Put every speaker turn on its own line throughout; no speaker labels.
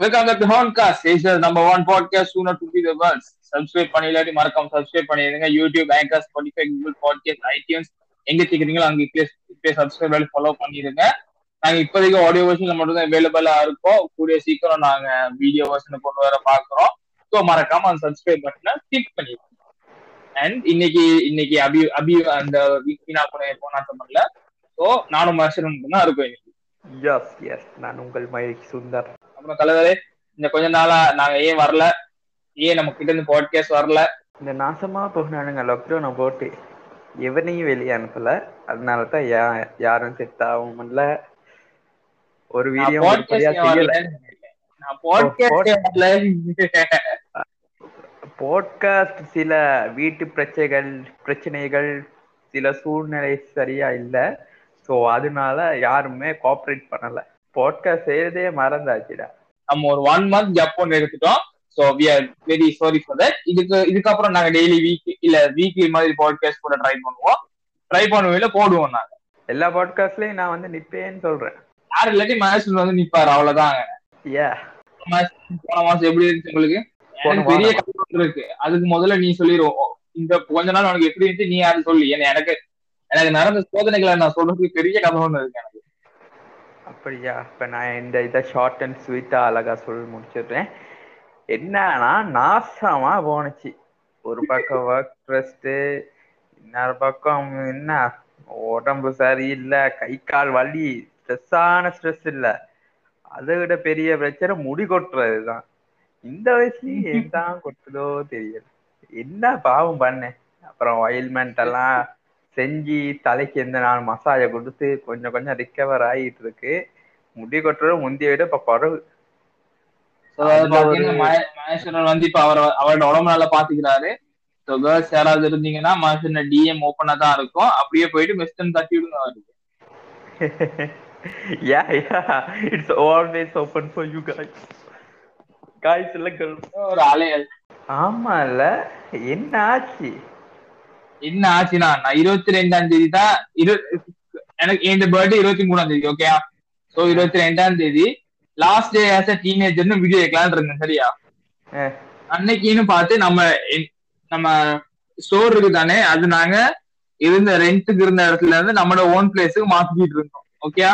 Welcome back to Honcast is number one podcast sooner to be the world subscribe பண்ணி மறக்காம subscribe பண்ணிடுங்க. YouTube anchor Spotify Google podcast iTunes எங்க கேக்குறீங்களோ அங்க இப்பே சப்ஸ்கிரைப் பண்ணி ஃபாலோ பண்ணிடுங்க. நாங்க இப்போதைக்கு ஆடியோ வெர்ஷன்ல மட்டும் தான் அவைலபிளா இருக்கோம். கூடிய சீக்கிரம் நாங்க வீடியோ வெர்ஷன் கொண்டு வர பாக்குறோம். ஸோ மறக்காம அந்த சப்ஸ்கிரைப் பட்டனை கிளிக் பண்ணிடுங்க. அண்ட் இன்னைக்கு இன்னைக்கு அபி அபி அந்த வீக்னா கூட போனாட்டம் பண்ணல. ஸோ நானும் மனுஷன் மட்டும் தான் இருக்கும் இன்னைக்கு.
எஸ் எஸ் நான் உங்கள் மயில்கி சுந்தர்.
அப்புறம் தலைவரே இந்த கொஞ்ச நாளா நாங்க ஏன் வரல? ஏன் நம்ம கிட்ட இருந்து பாட்காஸ்ட் வரல?
இந்த நாசமா போனானுங்க லாக்டவுனை போட்டு எவனையும் வெளியே அனுப்பல. அதனால தான் யாரும் செட் ஆகும் முடியல ஒரு வீடியோ
போட்காஸ்ட்
சில வீட்டு பிரச்சனைகள் பிரச்சனைகள் சில சூழ்நிலை சரியா இல்ல. சோ அதனால யாருமே கோஆபரேட் பண்ணல. போட்காஸ்ட் செய்யறதே மறந்தாச்சுடா.
நம்ம ஒரு ஒன் மந்த் கேப் ஒன்று எடுத்துட்டோம். So we are very sorry for that இதுக்கு இதுக்கப்புறம் நாங்க டெய்லி வீக் இல்ல வீக்லி மாதிரி பாட்காஸ்ட் கூட ட்ரை பண்ணுவோம். ட்ரை பண்ணுவையில போடுவோம் நாங்க.
எல்லா பாட்காஸ்ட்லயும் நான் வந்து நிப்பேன்னு சொல்றேன்.
யார் இல்லாட்டி மேட்ச்ல வந்து நிப்பாரு அவ்வளவுதாங்க.
ஏ
போன மாசம் எப்படி இருந்துச்சு உங்களுக்கு? பெரிய கஷ்டம் இருக்கு. அதுக்கு முதல்ல நீ சொல்லிடுவோம் இந்த கொஞ்ச நாள் உனக்கு எப்படி இருந்துச்சு நீ யாரு சொல்லி. ஏன்னா எனக்கு எனக்கு நடந்த சோதனைகளை நான் சொல்றதுக்கு பெரிய கதை ஒண்ணு இருக்கு எனக்கு.
அப்படியா? இப்ப நான் இந்த இதை ஷார்ட் அண்ட் ஸ்வீட்டா அழகா சொல்லி முடிச்சிடுறேன். என்னன்னா நாசமா போனுச்சு ஒரு பக்கம் ஒர்க் ட்ரெஸ்ட் இன்னொரு பக்கம் என்ன? உடம்பு சரியில்லை கை கால் வலி ஸ்ட்ரெஸ்ஸான ஸ்ட்ரெஸ் இல்ல. அதை விட பெரிய பிரச்சனை முடி கொட்டுறது தான் இந்த வயசுலயும் ஏன் தான் கொட்டுதோ தெரியல. என்ன பாவம் பண்ணேன்? அப்புறம் ஆயில்மெண்ட் எல்லாம் செஞ்சு தலைக்கு எந்த நாள் மசாஜை கொடுத்து கொஞ்சம் கொஞ்சம் ரிக்கவர் ஆகிட்டு இருக்கு முடி கொட்டுறது முந்தைய விட இப்ப குறவு.
மகே- மகேஸ்வரன் வந்து இப்ப அவர் அவரோட உடம்பு நல்லா பாத்துக்கிறாரு. ஸோ கேர்ள்ஸ் யாராவது இருந்தீங்கன்னா மகேஸ்வரன் டிஎம் ஓப்பனா தான் இருக்கும். அப்படியே போயிட்டு வெஸ்டர்ன் தட்டி விடுங்க அவருக்கு.
Yeah yeah it's always open for you guys. Guys இல்ல
ஒரு அலையல்.
ஆமா இல்ல என்ன ஆச்சு?
என்ன ஆச்சுன்னா நான் இருபத்தி ரெண்டாம் தேதி தான் இரு எனக்கு இந்த பர்த்டே இருபத்தி மூணாம் தேதி ஓகே சோ இருபத்தி ரெண்டாம் தேதி லாஸ்ட் டே ஆஸ் அ டீனேஜர்னு வீடியோ வைக்கலாம்னு இருந்தேன் சரியா? அன்னைக்குன்னு பார்த்து நம்ம நம்ம ஸ்டோர் இருக்கு தானே அது நாங்க இருந்த ரெண்ட்டுக்கு இருந்த இடத்துல இருந்து நம்மளோட ஓன் பிளேஸுக்கு மாத்திக்கிட்டு இருந்தோம் ஓகே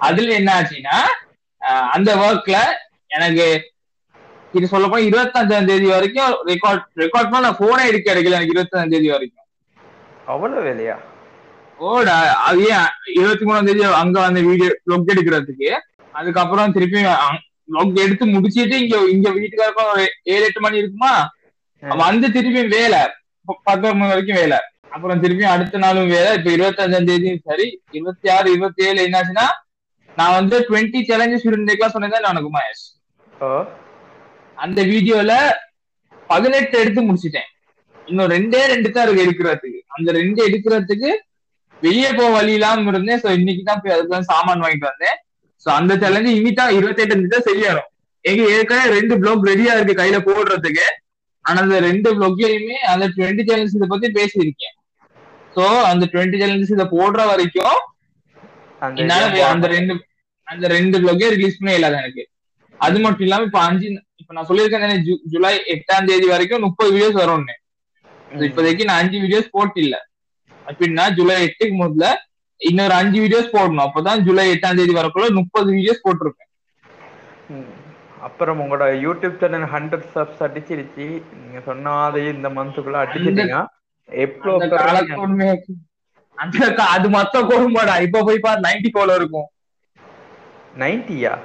அதுல என்ன ஆச்சுன்னா அந்த ஒர்க்ல எனக்கு இது சொல்ல போனா இருபத்தஞ்சாம் தேதி வரைக்கும் ரெக்கார்ட் ரெக்கார்ட் பண்ண போனே எடுக்க கிடைக்கல எனக்கு இருபத்தஞ்சாம் தேதி வரைக்கும்.
அவ்வளவு வேலையா?
ஓடா அது ஏன் இருபத்தி மூணாம் தேதி அங்க வந்த வீடியோ லொக் எடுக்கிறதுக்கு? அதுக்கப்புறம் திருப்பி லொக் எடுத்து முடிச்சிட்டு இங்க இங்க வீட்டுக்காரக்கும் ஒரு ஏழு எட்டு மணி இருக்குமா? வந்து திருப்பி வேலை. பத்து மணி வரைக்கும் வேலை. அப்புறம் திருப்பி அடுத்த நாளும் வேலை. இப்ப இருபத்தஞ்சாம் தேதியும் சரி. இருபத்தி ஆறு இருபத்தி ஏழு என்னாச்சுன்னா நான் வந்து டுவெண்ட்டி சேலஞ்சஸ் இருந்தேக்கலாம் சொன்னேன் உனக்கு மகேஷ்
ஓ.
அந்த வீடியோல பதினெட்டு எடுத்து முடிச்சிட்டேன். இன்னும் ரெண்டே ரெண்டு தான் இருக்கு எடுக்கிறதுக்கு. அந்த ரெண்டு எடுக்கிறதுக்கு வெளியே போக வழி இல்லாம இருந்தேன். சோ இன்னைக்கு தான் போய் அதுக்கு சாமான் வாங்கிட்டு வந்தேன். சோ அந்த சேலஞ்சு இன்னிதான் இருபத்தி எட்டு தான் செய்யணும். எங்க ஏற்கனவே ரெண்டு பிளாக் ரெடியா இருக்கு கையில போடுறதுக்கு. ஆனா அந்த ரெண்டு பிளாக்லயுமே அந்த டுவெண்ட்டி சேலஞ்சஸ் இதை பத்தி பேசியிருக்கேன். சோ அந்த டுவெண்ட்டி சேலஞ்சஸ் இதை போடுற வரைக்கும்
அந்த
என்னால அந்த ரெண்டு அந்த ரெண்டு பிளாகே ரிலீஸ் பண்ண இல்லாத எனக்கு. அது மட்டும் இல்லாம இப்ப அஞ்சு இப்ப நான் சொல்லியிருக்கேன் ஜூலை எட்டாம் தேதி வரைக்கும் முப்பது வீடியோஸ் வரும்னு. இப்போதைக்கு நான் அஞ்சு வீடியோஸ் போட்டு இல்ல அப்படின்னா ஜூலை எட்டுக்கு முதல்ல இன்னொரு அஞ்சு வீடியோஸ் போடணும். அப்பதான் ஜூலை எட்டாம் தேதி வரக்குள்ள முப்பது வீடியோஸ் போட்டிருப்பேன்.
ம். அப்புறம் உங்களோட யூடியூப் சேனல் ஹண்ட்ரட் சப்ஸ் அடிச்சிருச்சு. நீங்க சொன்னாதையும் இந்த மந்த்துக்குள்ள அடிச்சிட்டீங்க.
கா- அது மொத்த கொடுமாடா. இப்ப போய் பாரு நைன்டி ஃபாலோ இருக்கும்.
நைன்டியா?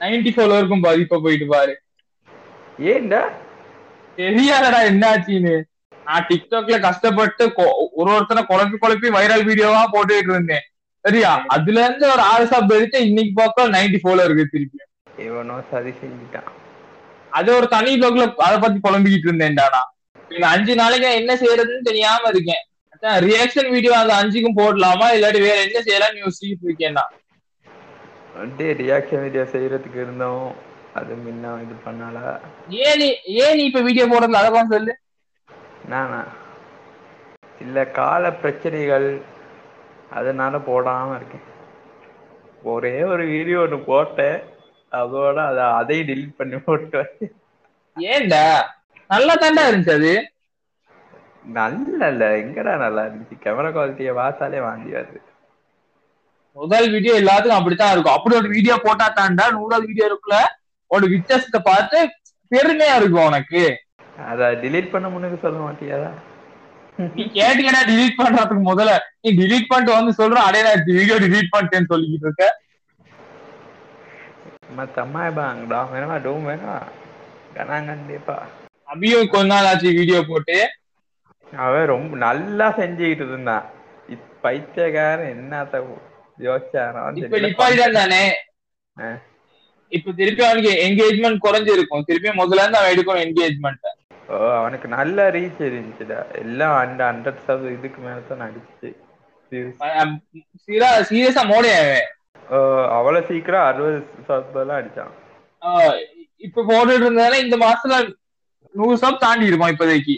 நைன்டி ஃபாலோ இருக்கும் பாரு இப்ப போயிட்டு பாரு.
ஏன்டா?
தெரியாதடா என்ன ஆச்சுன்னு நான் டிக்டாக்ல கஷ்டப்பட்டு ஒரு ஒருத்தனை குழப்பி குழப்பி வைரல் வீடியோவா போட்டுட்டு இருந்தேன் சரியா அதுல இருந்து ஒரு ஆறு சப் எடுத்து இன்னைக்கு பார்க்க நைன்டி ஃபோர்ல இருக்கு திருப்பி
இவனோ சதி செஞ்சுட்டான்
அது ஒரு தனி பிளாக்ல அதை பத்தி புலம்பிக்கிட்டு இருந்தேன்டா நான் இந்த அஞ்சு நாளைக்கு என்ன செய்யறதுன்னு தெரியாம இருக்கேன் ரியாக்ஷன் வீடியோ அந்த அஞ்சுக்கும் போடலாமா இல்லாட்டி வேற என்ன செய்யலாம்னு யோசிச்சுட்டு இருக்கேன் நான்
அப்படியே ரியாக்ஷன் வீடியோ செய்யறதுக்கு இருந்தோம் அது முன்ன இது பண்ணால
ஏன் நீ ஏன் நீ இப்ப வீடியோ போடுறதுல அதெல்லாம் சொல்லு
நானா? இல்ல கால பிரச்சனைகள் அதனால போடாம இருக்கேன். ஒரே ஒரு வீடியோ ஒன்று போட்டேன். அதோட அத அதையும் delete பண்ணி போட்டு
ஏன்டா நல்லா தாண்டா இருந்துச்சு அது.
நல்ல இல்ல. எங்கடா நல்லா இருந்துச்சு? கேமரா குவாலிட்டியை பார்த்தாலே வாந்தி வருது.
முதல் வீடியோ எல்லாத்துக்கும் அப்படித்தான் இருக்கும். அப்படி ஒரு வீடியோ போட்டா தாண்டா நூறாவது வீடியோ இருக்குல்ல? ஒரு வித்தியாசத்தை பார்த்து பெருமையா இருக்கும் உனக்கு.
அத delete பண்ண முன்னுக்கு சொல்ல மாட்டியாதா
நீ கேட்டீங்கன்னா delete பண்றதுக்கு முதல்ல. நீ delete பண்ணிட்டு வந்து சொல்ற அடே நான் வீடியோ delete பண்ணிட்டேன்னு சொல்லிக்கிட்டு இருக்க.
மத்த அம்மா பாங்க டாம் வேணுமா டூம் வேணுமா? கணாங்க கண்டிப்பா
அபியும் கொஞ்ச நாள் ஆச்சு வீடியோ போட்டு.
அவன் ரொம்ப நல்லா செஞ்சுக்கிட்டு இருந்தான் பைத்தியக்காரன் என்னத்த யோசிச்சாரோ
இப்ப நிப்பாடிதான் தானே. இப்ப திருப்பி அவனுக்கு என்கேஜ்மெண்ட் குறைஞ்சிருக்கும். திருப்பி முதல்ல இருந்து அவன் எடுக்கணும் என்கேஜ்மெண்ட்
ஓ அவனுக்கு நல்ல ரீச் இருந்துச்சுடா. எல்லாம் அந்த ஹண்ட்ரட் சப் இதுக்கு மேல தான் நடிச்சு.
சீரியஸா மோடி
அவ்வளவு சீக்கிரம் அறுபது சப் எல்லாம் அடிச்சான்.
இப்ப போட்டுட்டு இருந்தாலே இந்த மாசத்துல நூறு சப் தாண்டி இருக்கும் இப்போதைக்கு.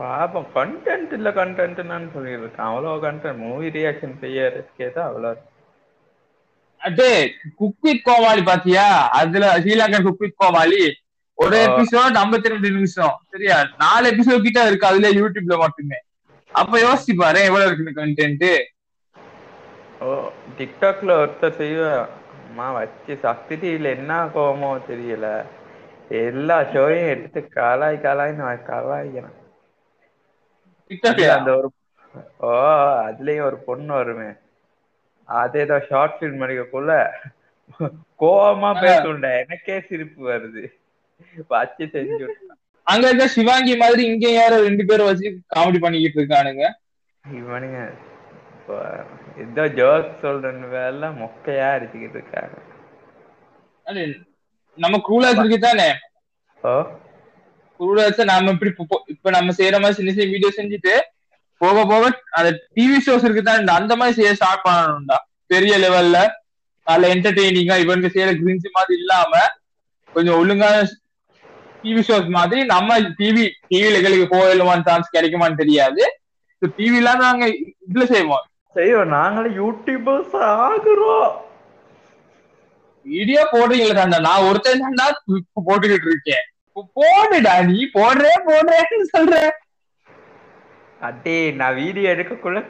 பாப்போம் கண்டென்ட் இல்ல கண்டென்ட்னு சொல்லியிருக்கான் அவ்வளவு கண்டென்ட் மூவி ரியாக்ஷன் செய்யறதுக்கே தான் அவ்வளவு
அட்டே குக் வித் கோமாளி பாத்தியா? அதுல ஸ்ரீலங்கன் குக் வித் கோமாளி. ஒரு. எபிசோட் ஐம்பத்தி ரெண்டு நிமிஷம். சரியா? நாலு எபிசோட் கிட்ட இருக்கு. அதுல யூடியூப்ல மட்டுமே. அப்ப யோசிச்சு பாரு எவ்வளவு இருக்கு கண்டென்ட்
ஓ டிக்டாக்ல ஒருத்தர் செய்வா அம்மா வச்சு சக்தி டிவில என்ன கோவமோ தெரியல. எல்லா ஷோவையும் எடுத்து கலாய் கலாய்னு கலாய்க்கிறான். அந்த ஒரு ஓ அதுலயும் ஒரு பொண்ணு வருமே. அதேதோ ஷார்ட் ஃபிலிம் அடிக்கக்குள்ள கோவமா. பேசுண்டா. எனக்கே சிரிப்பு வருது. வச்சு செஞ்சு.
அங்க இருக்க சிவாங்கி மாதிரி இங்க யாரோ ரெண்டு பேரும் வச்சு காமெடி பண்ணிக்கிட்டு இருக்கானுங்க.
இவனுங்க ஏதோ ஜோக் சொல்றேன்னு வேலை மொக்கையா அடிச்சுக்கிட்டு இருக்காங்க.
நம்ம க்ரூலாஸ் இருக்கு தானே
ஓ?
க்ரூலாஸ் நாம இப்படி இப்போ- நம்ம செய்யற மாதிரி சின்ன சின்ன வீடியோ செஞ்சுட்டு போக போக அந்த டிவி ஷோஸ் இருக்கு தானே அந்த மாதிரி செய்ய ஸ்டார்ட் பண்ணணும்டா. பெரிய லெவல்ல நல்ல என்டர்டெய்னிங்கா இவனுக்கு செய்யற கிரிஞ்சு மாதிரி இல்லாம கொஞ்சம் ஒழுங்கான டிவி ஷோஸ் மாதிரி நம்ம டிவி டிவில எங்களுக்கு போயிடுவான் சான்ஸ் கிடைக்குமான்னு தெரியாது. டிவி இல்லாம நாங்க இதுல செய்வோம்.
செய்வோம். நாங்களும் யூடியூபர்ஸ் ஆகுறோம்.
வீடியோ போடுறீங்களா தாண்டா. நான் ஒருத்தன் தாண்டா போட்டுக்கிட்டு இருக்கேன். போடுடா நீ. போடுறே போடுறேன்னு சொல்ற.
அடே நான் வீடியோ எடுக்கக்குள்ள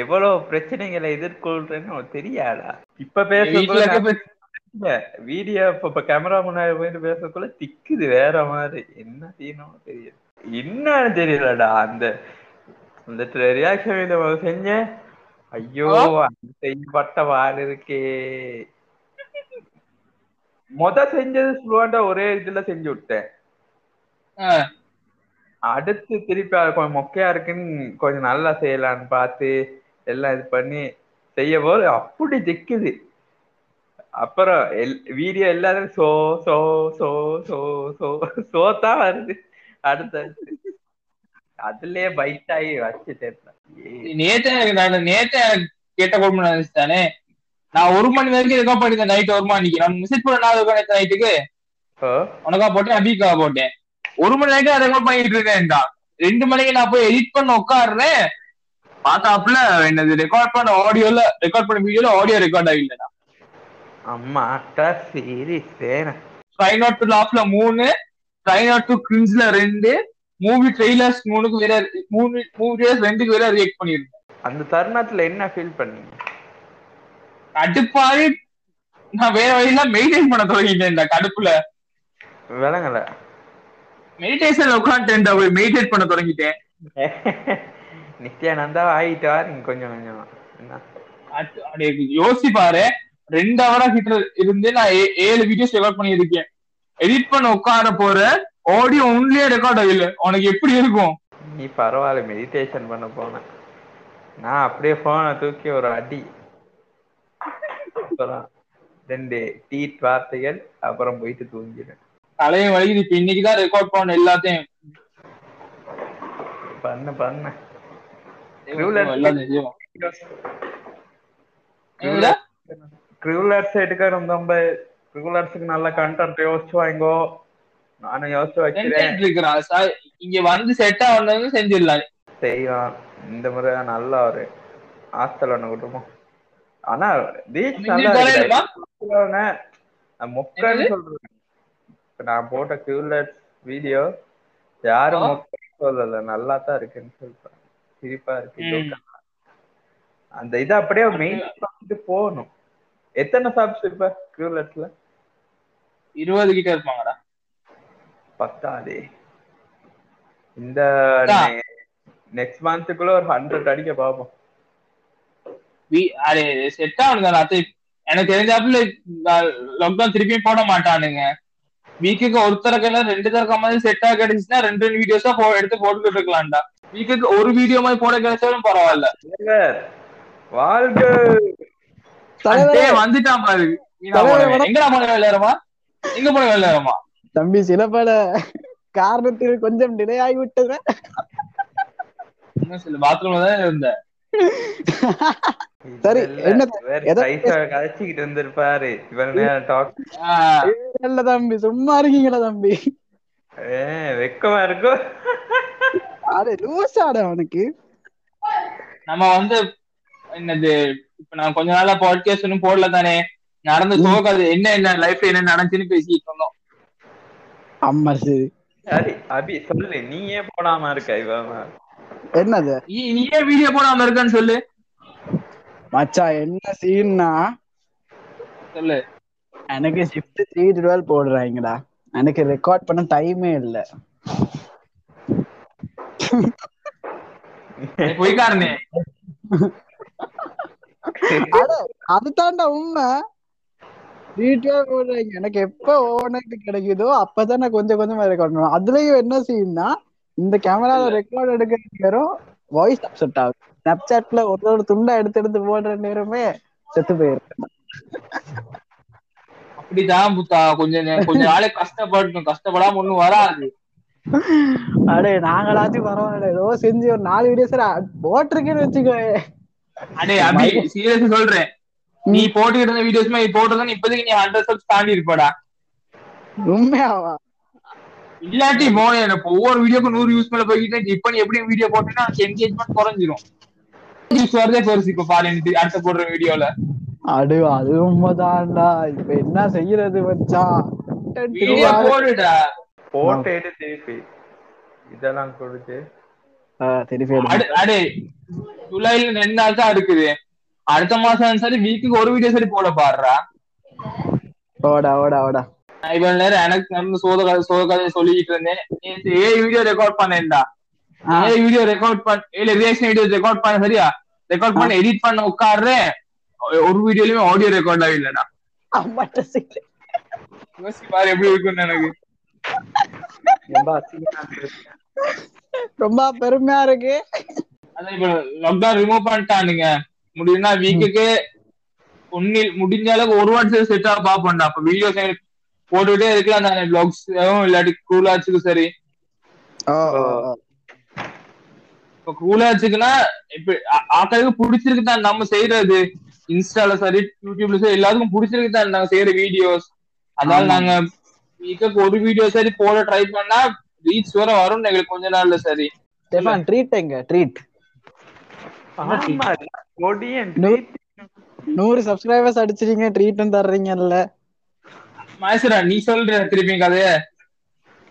எவ்வளவு பிரச்சனைகளை எதிர்கொள்றேன்னு தெரியாதா? இப்ப
வீட்டுல
வீடியோ இப்ப கேமரா முன்னாடி போயிட்டு பேசக்குள்ள திக்குது வேற மாதிரி. என்ன செய்யணும் தெரியல. என்னன்னு தெரியலடா அந்த அந்த ரியாக்ஷன் வீடியோ செஞ்சேன் ஐயோ செய்யப்பட்ட வாடு இருக்கே. மொத செஞ்சது ஸ்லோண்டா ஒரே இதுல செஞ்சு விட்டேன். அடுத்து திருப்பி கொஞ்சம் மொக்கையா இருக்குன்னு கொஞ்சம் நல்லா செய்யலான்னு பார்த்து எல்லாம் இது பண்ணி செய்ய போது அப்படி திக்குது. அப்புறம் வீடியோ எல்லாரும் so so so so so சோதான் வருது. அடுத்து அதுலயே பைட் ஆகி வச்சுட்டேன்
நேத்து எனக்கு நான் நேத்து எனக்கு கேட்ட கொடுமை நினைச்சுட்டானே நான் ஒரு மணி வரைக்கும் ரெக்கார்ட் பண்ணிருந்தேன் நைட் ஒரு மணிக்கு நான் மெசேஜ் பண்ண நான் நேற்று நைட்டுக்கு உனக்கா போட்டேன் அபிகா போட்டேன். ஒரு மணி வரைக்கும் ரெக்கார்ட் பண்ணிட்டு இருக்கேன்டா ரெண்டு மணிக்கு நான் போய் எடிட் பண்ண உட்காடுறேன் பார்த்தாப்புல என்னது ரெக்கார்ட் பண்ண ஆடியோல ரெக்கார்ட் பண்ண வீடியோல ஆடியோ ரெக்கார்ட் ஆகிஇல்லடா
அம்மா அட்டா சீரியஸ்
ட்ரை நாட் டு லாஃப்ல மூணு ட்ரை நாட் டு கிரின்ஸ்ல ரெண்டு மூவி ட்ரெய்லர்ஸ் மூணுக்கு வேற மூணு மூவி ரெண்டுக்கு வேற ரியாக்ட் பண்ணிருந்தேன்
அந்த தருணத்துல என்ன ஃபீல் பண்ணீங்க?
கடுப்பாவே நான் வேற வழியில மெயின்டைன் பண்ண தொடங்கிட்டேன் இந்த கடுப்புல.
விளங்கல.
மெடிடேஷன்ல உட்காந்துட்டேன் போய் மெடிடேட் பண்ண தொடங்கிட்டேன்.
நித்யானந்தா ஆயிட்டு வாருங்க கொஞ்சம் கொஞ்சம் என்ன?
ரெண்டு ஹவரா கிட்ட இருந்து நான் ஏழு வீடியோஸ் ரெக்கார்ட் பண்ணியிருக்கேன். எடிட் பண்ண உட்கார போற ஆடியோ ஒன்லயே ரெக்கார்ட் ஆகல உனக்கு எப்படி இருக்கும்?
நீ பரவாயில்ல மெடிடேஷன் பண்ண போன. நான் அப்படியே போனை தூக்கி ஒரு அடி. அப்புறம் ரெண்டு டீட் வார்த்தைகள் அப்புறம் போயிட்டு தூங்கிடுறேன்
தலையும் வலிக்குது. இப்ப இன்னைக்குதான் ரெக்கார்ட் பண்ண எல்லாத்தையும்.
பண்ண பண்ண.
எல்லாத்தையும் என்னடா?
க்ரூலர்ஸ் எடுக்கணும் நம்ம க்ரூலர்ஸுக்கு நல்ல கண்டென்ட் யோசிச்சு வாங்கோ நானும் யோசிச்சு
சார் இங்க வந்து செட் ஆனது செஞ்சிடலாம்.
செய்வோம் இந்த முறை நல்லா ஒரு ஹாஸ்டல் ஒன்று கொடுப்போம் ஆனா ரீச் நல்லா மொக்கன்னு? சொல்றேன். நான் போட்ட கியூலட் வீடியோ யாரும். மொக்கன்னு சொல்லல. நல்லா தான் இருக்குன்னு சொல்றேன் சிரிப்பா இருக்கு. அந்த இதை அப்படியே மெயின் பண்ணிட்டு போகணும். எத்தனை சப்ஸ் இப்ப கியூலட்ஸ்ல
இருபது கிட்ட இருப்பாங்கடா.
பத்தாதே. இந்த. நெக்ஸ்ட் மந்த்துக்குள்ள ஒரு ஹண்ட்ரட் அடிக்க
அது செட் ராத்திரி எனக்கு தெரிஞ்சாப்புல லாக்டவுன் திருப்பியும் போட மாட்டானுங்க. வீக்குக்கு ஒருத்தருக்கு இல்ல ரெண்டு தரக்க மாதிரி செட் ஆக கிடைச்சுன்னா ரெண்டு ரெண்டு வீடியோஸா போ எடுத்து போட்டுக்கிட்டு இருக்கலாம்டா. வீக்குக்கு ஒரு வீடியோ மாதிரி போட கிடைச்சாலும் பரவாயில்ல.
தலைவர், வாழ்க
தலைவரே
அடே, வந்துட்டான் பாரு. எங்கடா போன வேலையாரமா எங்க போன
தம்பி சில பல காரணத்தில் கொஞ்சம் டிலே ஆகிவிட்டது
இன்னும் சில பாத்ரூம்ல தான் இருந்தேன்.
சரி, என்ன
கதைச்சிக்கிட்டு இருந்திருப்பாரு.
இல்ல தம்பி சும்மா இருக்கீங்களா தம்பி?
வெக்கமா இருக்கும்
அरे லூஸ் ஆட அவனுக்கு.
நம்ம வந்து என்னது இப்ப நான் கொஞ்ச நாளா பாட்காஸ்ட் போடல தானே. நடந்த சோகாது என்ன என்ன லைஃப்ல என்ன நடந்துச்சுன்னு பேசிட்டு இருந்தோம்.
அம்மா சரி.
சரி அபி சொல்லு. நீ ஏன் போடாம இருக்க இவன்
என்னது?
நீ- ஏன் வீடியோ போடாம இருக்கன்னு சொல்லு.
மச்சான் என்ன சீன்னா
சொல்லு.
எனக்கு ஷிஃப்ட் த்ரீ டுவெல் போடுறாங்கடா. எனக்கு ரெக்கார்ட் பண்ண டைமே இல்ல.
பொய்க்காரனே.
அதுதான்டா உண்மை. டுவெல் போடுறாங்க எனக்கு எப்ப ஓவர்நைட் கிடைக்குதோ அப்பதான் நான் கொஞ்சம் கொஞ்சமா ரெக்கார்ட் பண்ணுவேன் அதுலயும் என்ன சீன்னா இந்த கேமரால ரெக்கார்ட் எடுக்கிற நேரம் வாய்ஸ் அப்செட் ஆகுது. ஸ்னாப்சாட்ல ஒரு ஒரு துண்டா எடுத்து எடுத்து போடுற நேரமே செத்து போயிருக்கு
அப்படிதான் புத்தா. கொஞ்சம் கொஞ்ச நாளைக்கு கஷ்டப்படணும். கஷ்டப்படாம ஒண்ணும் வராது.
அடே நாங்களாச்சும் பரவாயில்ல. ஏதோ செஞ்சு ஒரு நாலு வீடியோ சரி போட்டிருக்கேன்னு வச்சுக்கோ
அடே அபி சீரியஸ் சொல்றேன். நீ போட்டுக்கிட்டு இருந்த வீடியோஸ்மே நீ போட்டுருந்தா நீ இப்போதைக்கு நீ ஹண்ட்ரட் சப்ஸ் தாண்டி இருப்படா.
உண்மையாவா?
இல்லாட்டி மோனே எனக்கு ஒவ்வொரு வீடியோக்கும் நூறு யூஸ் மேல போய்கிட்டு இப்ப நீ எப்படி வீடியோ போட்டேன்னா என்கேஜ்மெண்ட் குறைஞ்சிரும். Views வரதே பெருசு இப்ப பாரு எனக்கு அடுத்த போடுற வீடியோல
அடு அது உண்மைதான்டா. இப்ப என்ன செய்யறது மச்சான் Content
வீடியோ
இல்லாத-
போடுடா.
போட்டோ திருப்பி. இதெல்லாம் கொடுத்து.
அடு- ஜூலைல ரெண்டு நாள் தான் இருக்குது. அடுத்த மாசம் சரி வீக்குக்கு ஒரு வீடியோ சரி போட பாடுறா.
ஓடா ஓடா ஓடா.
இவ்வளவு நேரம் எனக்கு நடந்த சோத கதை சோத கதையை சொல்லிட்டு இருந்தேன் ஏழு வீடியோ ரெக்கார்ட் பண்ணேன்டா. ஏழு வீடியோ ரெக்கார்ட் பண்ண ஏழு ரியாக்ஷன் வீடியோ ரெக்கார்ட் பண்ண சரியா? ரெக்கார்ட் பண்ண எடிட் பண்ண உட்காடுறேன் ஒரு வீடியோலயுமே ஆடியோ ரெக்கார்ட் ஆகலடா. யோசிச்சு பாரு எப்படி இருக்கும்னு எனக்கு.
ரொம்ப
பெருமையா இருக்கு.
அதான் இப்ப லாக்டவுன் ரிமூவ் பண்ணிட்டானுங்க. முடியும்னா வீக்குக்கு ஒன்னில் முடிஞ்ச அளவுக்கு ஒரு வாட்ஸ் செட் ஆக பாப்போம்டா அப்ப வீடியோஸ் போட்டுக்கிட்டே இருக்கலாம் தானே பிளாக்ஸ் இல்லாட்டி கூலாச்சுக்கும் சரி. இப்ப கூலாச்சுக்குன்னா இப்ப ஆ- ஆட்களுக்கு பிடிச்சிருக்கு தான் நம்ம செய்யறது இன்ஸ்டால சரி யூடியூப்ல சரி எல்லாத்துக்கும் பிடிச்சிருக்கு தான் நாங்க செய்யற வீடியோஸ் அதனால. நாங்க வீக்குக்கு ஒரு வீடியோ சரி போட ட்ரை பண்ணா ரீச் வர வரும் எங்களுக்கு கொஞ்ச நாள்ல சரி.
ஸ்டெஃபான் ட்ரீட் எங்க? ட்ரீட் நூறு சப்ஸ்கிரைபர்ஸ் அடிச்சிருக்கீங்க ட்ரீட்டும் தர்றீங்கல்ல
மகேஸ்வரா நீ சொல்ற திருப்பி கதைய.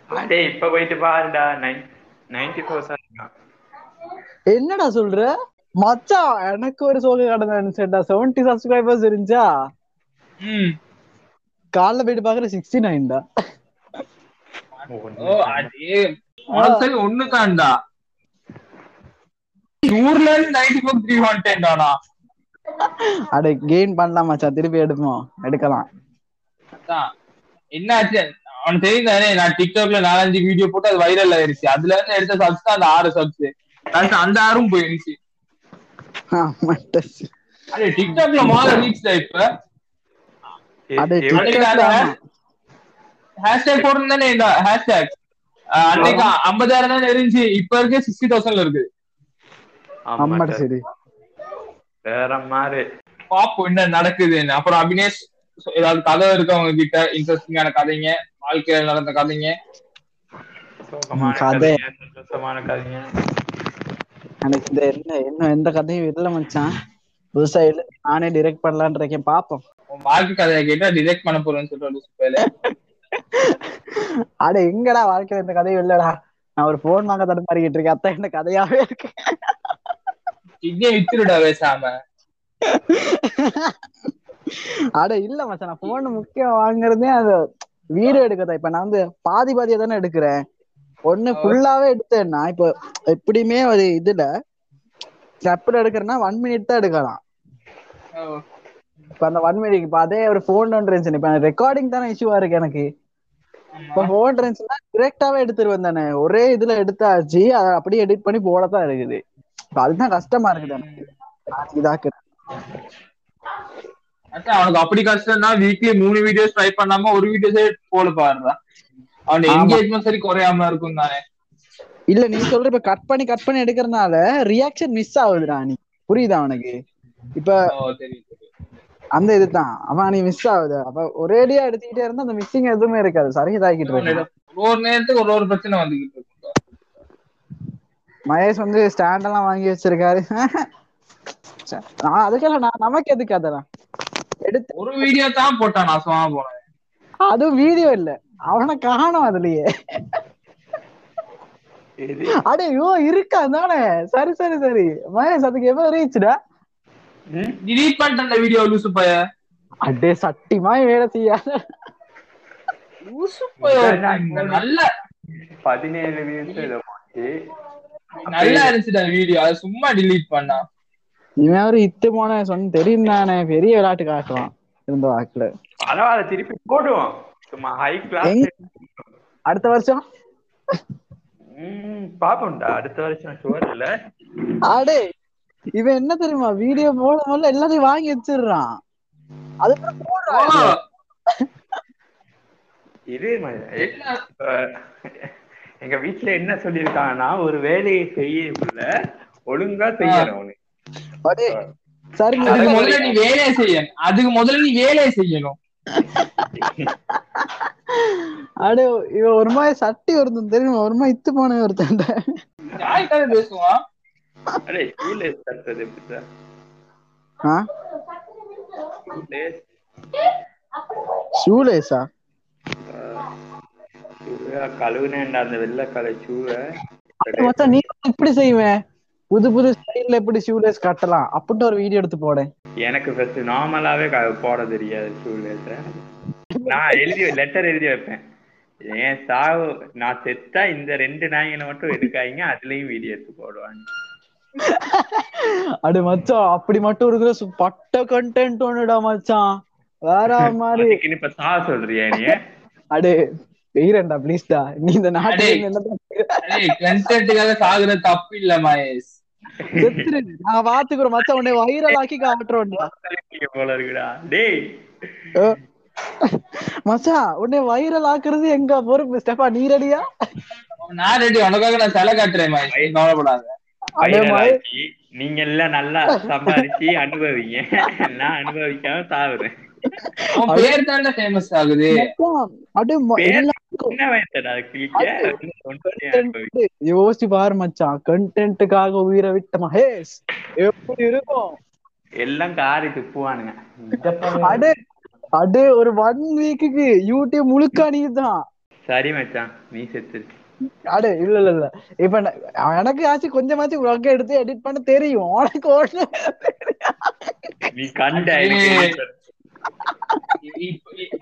அடே இப்ப போயிட்டு பாருடா. நைன்டி ஃபோர்
என்னடா சொல்ற? மச்சான் எனக்கு ஒரு சோக கடந்தா செவன்டி சப்ஸ்கிரைபர்ஸ் இருந்துச்சா?
ம்.
காலைல போயிட்டு பாக்குற சிக்ஸ்டி நைன்டா
ஓ அதே உனக்கு சரி ஒண்ணு தான்டா நூறுல இருந்து நைன்டி ஃபோர் த்ரீ வந்துட்டேன்டானா
அட கெயின் பண்ணலாம் மச்சான். திருப்பி எடுப்போம். எடுக்கலாம்.
அதான். என்ன ஆச்சு அவனுக்கு தெரியும் தானே நான் டிக்டாக்ல நாலஞ்சு வீடியோ போட்டு அது வைரல் ஆயிருச்சு. அதுல இருந்து எடுத்த சப்ஸ் தான் அந்த ஆறு சப்ஸ் அந்த ஆறும் போயிருச்சு. அது டிக்டாக்ல முதல்ல ரீச் இப்ப
அட
எவ்வளவு
டிக்டாக்ல
நேரம்?
ஆமா.
ஹேஷ்டேக் போட்டிருந்தானே இந்த ஹேஷ்டேக் அன்னைக்கு ஐம்பதாயிரம் தான் இருந்துச்சு இப்ப இருக்கு சிக்ஸ்டி தௌசண்ட்ல இருக்கு.
சரி.
வேற மாதிரி.
பாப்போம் என்ன நடக்குதுன்னு அப்புறம் அபினேஷ் ஏதாவது கதை இருக்கு அவங்க கிட்ட இன்ட்ரெஸ்டிங்கான கதைங்க வாழ்க்கையில நடந்த கதைங்க?
எனக்கு இந்த என்ன இன்னும் எந்த கதையும் இல்ல மச்சான். புதுசா இல்ல நானே டிரெக்ட் பண்ணலான்னு இருக்கேன். பாப்போம்.
உன் வாழ்க்கை கதையை கேட்டா டிரெக்ட் பண்ண போறேன்னு சொல்லிட்டு லூசுப்பையில
அட எங்கடா வாழ்க்கையில இந்த கதையும் இல்லடா? நான் ஒரு போன் வாங்க தடுமாறிக்கிட்டு இருக்கேன். அதான் இந்த கதையாவே இருக்கு.
கிட்னியை வித்துருடா பேசாம.
அட இல்ல மச்சான் நான் போன் முக்கியம் வாங்குறதே அது வீடியோ எடுக்கதான் இப்ப நான் வந்து பாதி பாதியா தானே எடுக்கிறேன். ஒண்ணு ஃபுல்லாவே எடுத்தேன்னா இப்போ எப்படியுமே ஒரு இதுல ஸ்டெப்ல எடுக்கிறேன்னா ஒன் மினிட் தான் எடுக்கலாம். இப்ப அந்த ஒன் மினிட் இப்ப அதே ஒரு போன் இருந்துச்சு இப்ப ரெக்கார்டிங் தானே இஷ்யூவா இருக்கு எனக்கு. இப்ப. போன் இருந்துச்சுன்னா டிரெக்டாவே எடுத்துருவேன் தானே. ஒரே இதுல எடுத்தாச்சு அதை அப்படியே எடிட் பண்ணி போடத்தான் இருக்குது. அதுதான் கஷ்டமா இருக்குது எனக்கு. இதாக்குறேன்.
அவனுக்கு அப்படி கஷ்டம்னா வீக்லி மூணு வீடியோஸ் ட்ரை பண்ணாம ஒரு வீடியோஸே போல பாருடா. அவன். என்கேஜ்மெண்ட் சரி குறையாம இருக்கும் தானே.
இல்ல நீ சொல்ற இப்ப கட் பண்ணி கட் பண்ணி எடுக்கறதுனால ரியாக்ஷன் மிஸ் ஆகுதுடா நீ. புரியுதா அவனுக்கு? இப்ப அந்த இதுதான். அவன் நீ மிஸ் ஆகுது. அப்ப ஒரேடியா எடுத்துக்கிட்டே இருந்தா அந்த மிஸ்ஸிங் எதுவுமே இருக்காது. சரி இதாக்கிட்டு
ஒரு
இருக்கு
ஒரு நேரத்துக்கு ஒரு ஒரு பிரச்சனை வந்துகிட்டு இருக்கும்.
மகேஷ் வந்து ஸ்டாண்ட் எல்லாம் வாங்கி வச்சிருக்காரு. ச்சே, நான் அதுக்கெல்லாம் நான் நமக்கு எதுக்கு அதெல்லாம்? எடுத்து
ஒரு வீடியோ தான் போட்டான் நான் சும்மா போனேன்.
அதுவும் வீடியோ இல்ல. அவனை காணும் அதுலயே. அடே யோ இருக்கா? தானே சரி சரி சரி. மகேஷ் அதுக்கு எவ்வளவு ரீச்சுடா?
டிலீட் பண்ணிட்டேன் அந்த வீடியோ லூசு பைய
அடே சட்டிமாய் வேலை செய்யாத
லூசு பைய நல்ல
பதினேழு வியூஸ் இதை போச்சு
நல்லா இருந்துச்சுடா வீடியோ அது சும்மா டிலீட் பண்ணா
இவன் ஒரு இத்து போன சொன்ன தெரியும் தானே பெரிய விளையாட்டு காட்டுவான் இருந்த வாக்குல
பரவாயில்ல திருப்பி போடுவோம் சும்மா ஹை கிளாஸ்?
அடுத்த வருஷம்
ம் பாப்போம்டா அடுத்த வருஷம் ஷுவர் இல்ல
அடே இவன் என்ன தெரியுமா வீடியோ போட முதல்ல எல்லாத்தையும் வாங்கி வச்சிடுறான். அதுக்கப்புறம் போடுறான்
இது எங்க வீட்ல என்ன சொல்லியிருக்காங்கன்னா ஒரு வேலையை செய்யக்குள்ள ஒழுங்கா செய்யணும்
அதுக்கு முதல்ல நீ வேலையை செய்யணும் அதுக்கு முதல்ல நீ வேலையை செய்யணும்.
அடே இவன் ஒரு மாதிரி சட்டி ஒருத்தன் தெரியுமா? ஒரு மாதிரி இத்து போன ஒருத்தன்
பேசுவான்?
ஆ
ஷூலேஸ்
ஷூலேஸா
கழுவுனேன்டா அந்த வெள்ளை கலர் ஷூவை
மச்சான் நீ இப்படி செய்வேன் புது புது ஸ்டைல்ல எப்படி ஷூலேஸ் கட்டலாம் அப்படின்ட்டு ஒரு வீடியோ எடுத்து போடேன்
எனக்கு ஃபர்ஸ்ட் நார்மலாவே போட தெரியாது ஷூலேஸ நான் எழுதி லெட்டர் எழுதி வைப்பேன் ஏன் சாவு நான் செத்தா இந்த ரெண்டு நாய்களை மட்டும் எடுக்காதீங்க அதுலயும் வீடியோ எடுத்து போடுவாங்க
அடு மச்சான் அப்படி மட்டும் இருக்கிற சு- பட்ட கண்டென்ட் ஒண்ணுடா மச்சான். வேற மாதிரி.
இப்ப சாவ சொல்றியா நீ?
அடே வெயிரண்டா ப்ளீஸ்டா நீ இந்த என்ன
கண்டென்ட்டுக்காக சாகுறது தப்பு இல்ல மகேஷ்
நான் பாத்துக்கிறோம் மச்சான் உன்னை வைரல் ஆக்கி காட்டுறோம்டா
போல இருக்குடா டேய்
மச்சான் உன்னை வைரல் ஆக்குறது எங்க பொறுப்பு? ஸ்டெப்பா நீ ரெடியா
நான் ரெடி உனக்காக நான் சிலை காட்டுறேன் கவலைப்படாத.
நீங்க எல்லாம் நல்லா சம்பாதிச்சு அனுபவிங்க. நான் அனுபவிக்காம சாவுறேன்.
பேர் தானே ஃபேமஸ் ஆகுது.
யோசிச்சு பாரு மச்சான். கண்டென்ட்டுக்காக உயிரை விட்ட மகேஷ். எப்படி இருக்கும்?
எல்லாம் காரி துப்புவானுங்க.
அடே அடே ஒரு ஒன் வீக்குக்கு யூடியூப் முழுக்க நீதான்.
சரி மச்சான். நீ செத்து
அடே இல்ல இல்ல இல்ல. இப்ப எனக்கு ஆச்சு கொஞ்சமாச்சும் vlog எடுத்து எடிட் பண்ண தெரியும். உனக்கு ஒண்ணு
நீ கண்ட